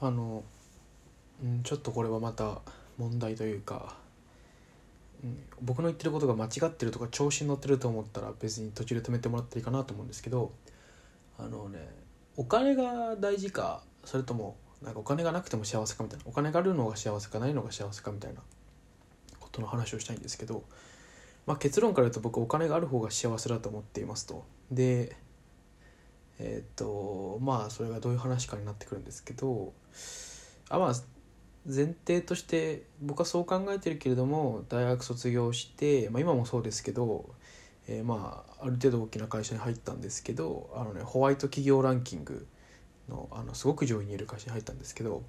あの、うん、ちょっとこれはまた問題というか、うん、僕の言ってることが間違ってるとか調子に乗ってると思ったら別に途中で止めてもらっていいかなと思うんですけどあのねお金が大事かそれともなんかお金がなくても幸せかみたいなお金があるのが幸せかないのが幸せかみたいなことの話をしたいんですけど、まあ、結論から言うと僕お金がある方が幸せだと思っていますと。でえっ、とまあそれがどういう話かになってくるんですけどあまあ前提として僕はそう考えてるけれども大学卒業して、まあ、今もそうですけど、えーまあある程度大きな会社に入ったんですけどあの、ね、ホワイト企業ランキングのあのすごく上位にいる会社に入ったんですけど、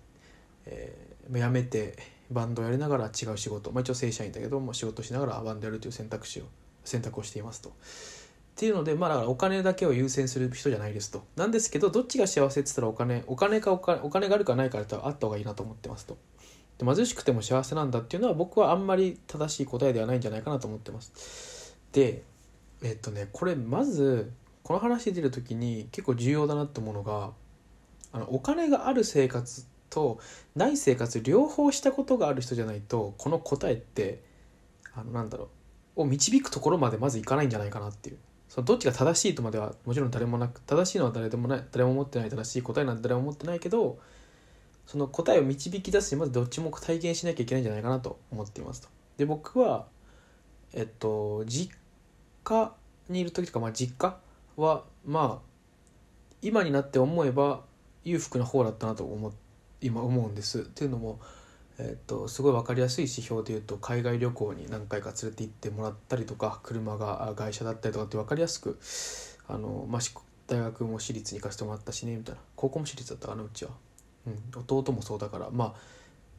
えー辞めてバンドやりながら違う仕事、まあ、一応正社員だけど、まあ、仕事しながらバンドやるという選択肢を選択をしていますと。っていうのでまあだからお金だけを優先する人じゃないですと。なんですけどどっちが幸せって言ったらお金お金かお金お金があるかないかだったらあった方がいいなと思ってますと。で貧しくても幸せなんだっていうのは僕はあんまり正しい答えではないんじゃないかなと思ってます。でえっとねこれまずこの話出る時に結構重要だなって思うのがあのお金がある生活とない生活両方したことがある人じゃないとこの答えってあのなんだろうを導くところまでまずいかないんじゃないかなっていう。そのどっちが正しいとまではもちろん誰もなく正しいのは誰でもない誰も持ってない正しい答えなんて誰も持ってないけどその答えを導き出すにまずどっちも体験しなきゃいけないんじゃないかなと思っていますと。で僕はえっと実家にいる時とか、まあ、実家はまあ今になって思えば裕福な方だったなと思今思うんです。っていうのもえっとすごい分かりやすい指標で言うと海外旅行に何回か連れて行ってもらったりとか車が外車だったりとかって分かりやすくあの、まあ、大学も私立に行かせてもらったしねみたいな。高校も私立だったかなうちは、うん、弟もそうだからま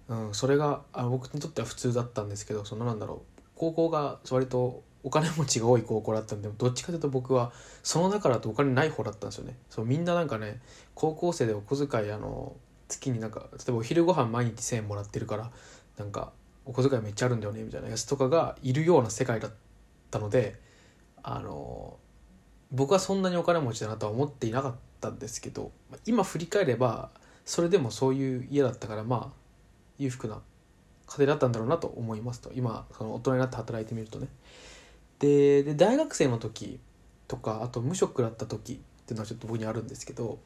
あ、うん、それがあ僕にとっては普通だったんですけどそのなんだろう高校が割とお金持ちが多い高校だったんでどっちかというと僕はその中だとお金ない方だったんですよね。そうみんななんかね高校生でお小遣いあの月になんか例えばお昼ご飯毎日1,000円もらってるからなんかお小遣いめっちゃあるんだよねみたいなやつとかがいるような世界だったのであの僕はそんなにお金持ちだなとは思っていなかったんですけど今振り返ればそれでもそういう家だったからまあ裕福な家庭だったんだろうなと思いますと。今その大人になって働いてみるとね。でで大学生の時とかあと無職だった時っていうのはちょっと僕にあるんですけど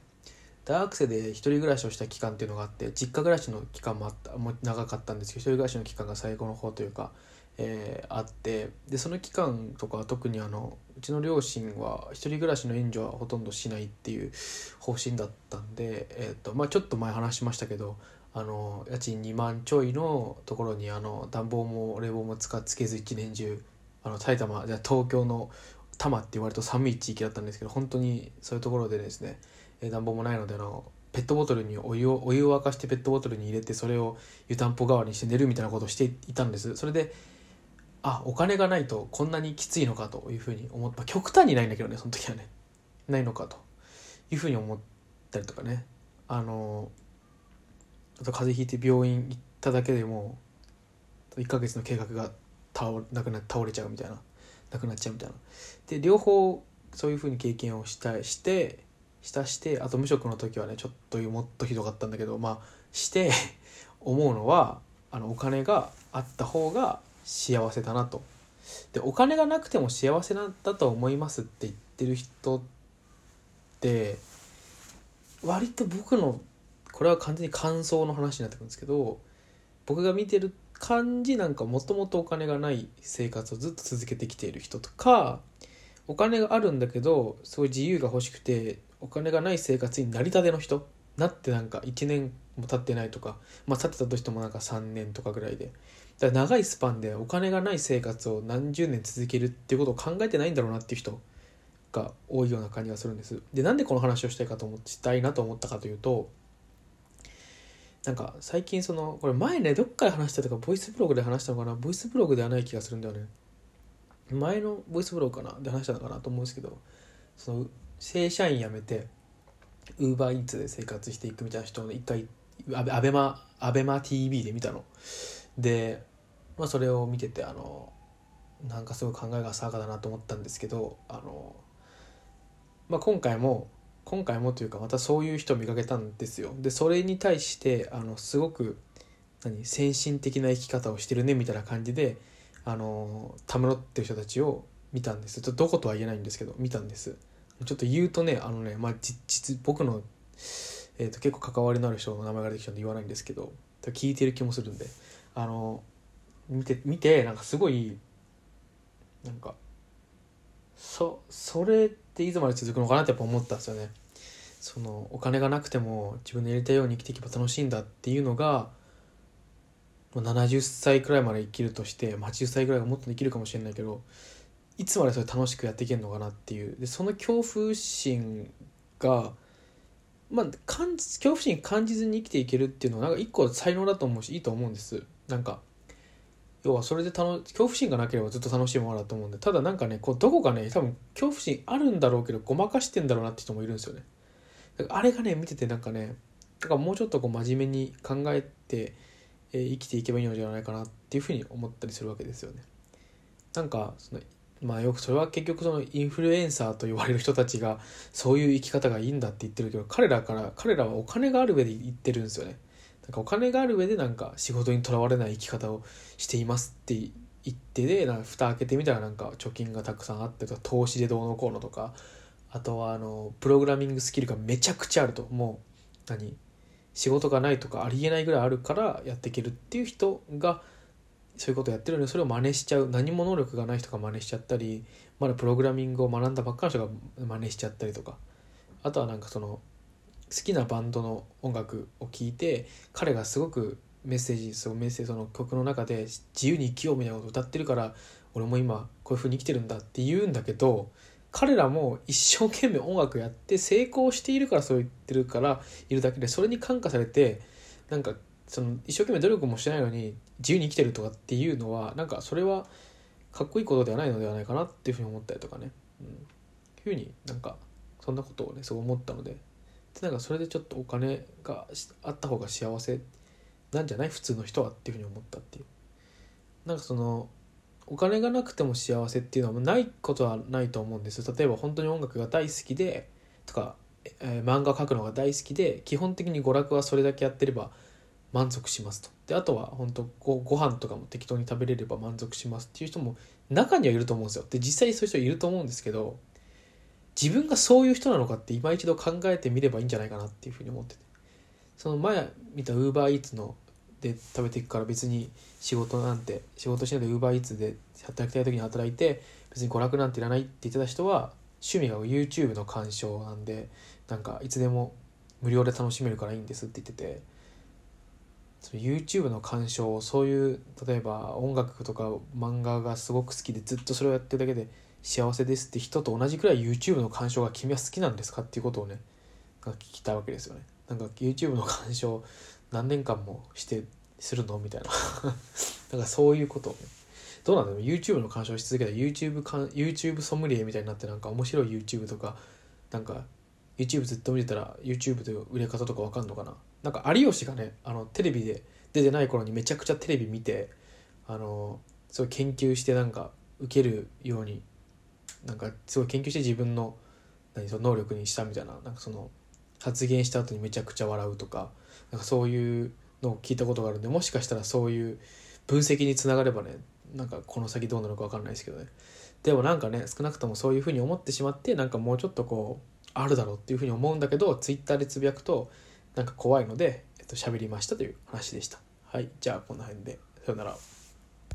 大学生で一人暮らしをした期間っていうのがあって実家暮らしの期間もあったもう長かったんですけど一人暮らしの期間が最後の方というか、えーあってでその期間とか特にあのうちの両親は一人暮らしの援助はほとんどしないっていう方針だったんで、えーとまあ、ちょっと前話しましたけどあの家賃2万ちょいのところにあの暖房も冷房も使っつけず一年中あの埼玉じゃ東京の多摩って言われると寒い地域だったんですけど本当にそういうところでですね暖房もないのであのペットボトルにお湯をお湯を沸かしてペットボトルに入れてそれを湯たんぽ代わりにして寝るみたいなことをしていたんです。それであお金がないとこんなにきついのかというふうに思って、まあ、極端にないんだけどねその時はね。ないのかと。いうふうに思ったりとかね。あのあと風邪ひいて病院行っただけでも1ヶ月の計画が倒れなくな倒れちゃうみたいな。なくなっちゃうみたいな。で両方そういうふうに経験をしたしてしたしてあと無職の時はねちょっともっとひどかったんだけどまあして 思うのはあのお金があった方が幸せだなと。でお金がなくても幸せなんだと思いますって言ってる人って割と僕のこれは完全に感想の話になってくるんですけど僕が見てる感じなんかもともとお金がない生活をずっと続けてきている人とかお金があるんだけどすごい自由が欲しくてお金がない生活になりたての人？なってなんか1年も経ってないとか。まあ経ってたとしてもなんか3年とかぐらいで。だから長いスパンでお金がない生活を何十年続けるっていうことを考えてないんだろうなっていう人が多いような感じがするんです。でなんでこの話をしたいかと思したいなと思ったかというとなんか最近そのこれ前ねどっかで話したとかボイスブログで話したのかな？ボイスブログではない気がするんだよね。前のボイスブログかな？で話したのかなと思うんですけどその正社員辞めてウーバーイーツで生活していくみたいな人を一回アベアベマアベマ TV で見たの。で、まあ、それを見ててあのなんかすごい考えが浅はかだなと思ったんですけどあの、まあ、今回も今回もというかまたそういう人を見かけたんですよ。でそれに対してあのすごく何先進的な生き方をしてるねみたいな感じであのたむろってる人たちを見たんです。どことは言えないんですけど見たんです。ちょっと言うとねあのねまあ実僕の、えーと、結構関わりのある人の名前が出てきたんで言わないんですけど聞いてる気もするんであの見て見てなんかすごいなんかそそれっていつまで続くのかなってやっぱ思ったんですよね。そのお金がなくても自分のやりたいように生きていけば楽しいんだっていうのが70歳くらいまで生きるとして80歳くらいがもっと生きるかもしれないけどいつまでそれ楽しくやっていけるのかなっていう。でその恐怖心がまあ感じ恐怖心感じずに生きていけるっていうのはなんか一個才能だと思うしいいと思うんです。なんか要はそれで楽恐怖心がなければずっと楽しいものだと思うんで。ただなんかねこうどこかね多分恐怖心あるんだろうけどごまかしてんだろうなって人もいるんですよね。あれがね見ててなんかねだからもうちょっとこう真面目に考えて、えー、生きていけばいいのではないかなっていうふうに思ったりするわけですよね。なんかそのまあよくそれは結局そのインフルエンサーと言われる人たちがそういう生き方がいいんだって言ってるけど彼らから彼らはお金がある上で言ってるんですよね。なんかお金がある上でなんか仕事にとらわれない生き方をしていますって言ってでなんか蓋開けてみたらなんか貯金がたくさんあってとか投資でどうのこうのとかあとはあのプログラミングスキルがめちゃくちゃあるともう何？仕事がないとかありえないぐらいあるからやっていけるっていう人がそういうことやってるのにそれを真似しちゃう。何も能力がない人が真似しちゃったりまだプログラミングを学んだばっかの人が真似しちゃったりとか。あとはなんかその好きなバンドの音楽を聴いて彼がすごくメッセージそのメッセージその曲の中で自由に生きようみたいなことを歌ってるから俺も今こういう風に生きてるんだって言うんだけど彼らも一生懸命音楽やって成功しているからそう言ってるからいるだけでそれに感化されてなんかその一生懸命努力もしてないのに自由に生きてるとかっていうのはなんかそれはかっこいいことではないのではないかなっていうふうに思ったりとかね、うん、いうふうになんかそんなことをねそう思ったので。でなんかそれでちょっとお金があった方が幸せなんじゃない？普通の人はっていうふうに思ったっていう。なんかそのお金がなくても幸せっていうのはないことはないと思うんです。例えば本当に音楽が大好きでとか、えー、漫画描くのが大好きで基本的に娯楽はそれだけやってれば満足しますと。であとは本当ごご飯とかも適当に食べれれば満足しますっていう人も中にはいると思うんですよ。で実際そういう人いると思うんですけど自分がそういう人なのかって今一度考えてみればいいんじゃないかなっていうふうに思ってて。その前見たウーバーイーツので食べていくから別に仕事なんて仕事しないでウーバーイーツで働きたい時に働いて別に娯楽なんていらないって言ってた人は趣味が YouTube の鑑賞なんでなんかいつでも無料で楽しめるからいいんですって言ってて。YouTube の鑑賞そういう例えば音楽とか漫画がすごく好きでずっとそれをやってるだけで幸せですって人と同じくらい YouTube の鑑賞が君は好きなんですかっていうことをね聞きたいわけですよね。なんか YouTube の鑑賞何年間もしてするのみたいな。なんかそういうことをね。どうなんだろう。YouTube の鑑賞し続けたら YouTube, か YouTube ソムリエみたいになってなんか面白い YouTube とかなんか YouTube ずっと見てたら YouTube で売れ方とか分かんのかな。なんか有吉がねあのテレビで出てない頃にめちゃくちゃテレビ見てあのすごい研究してなんか受けるようになんかすごい研究して自分の何その能力にしたみたいななんかその発言した後にめちゃくちゃ笑うとかなんかそういうのを聞いたことがあるんでもしかしたらそういう分析につながればねなんかこの先どうなるか分かんないですけどね。でもなんかね少なくともそういうふうに思ってしまってなんかもうちょっとこうあるだろうっていうふうに思うんだけどツイッターでつぶやくとなんか怖いので、えっと、喋りましたという話でした。はい、じゃあこんな辺で。さよなら。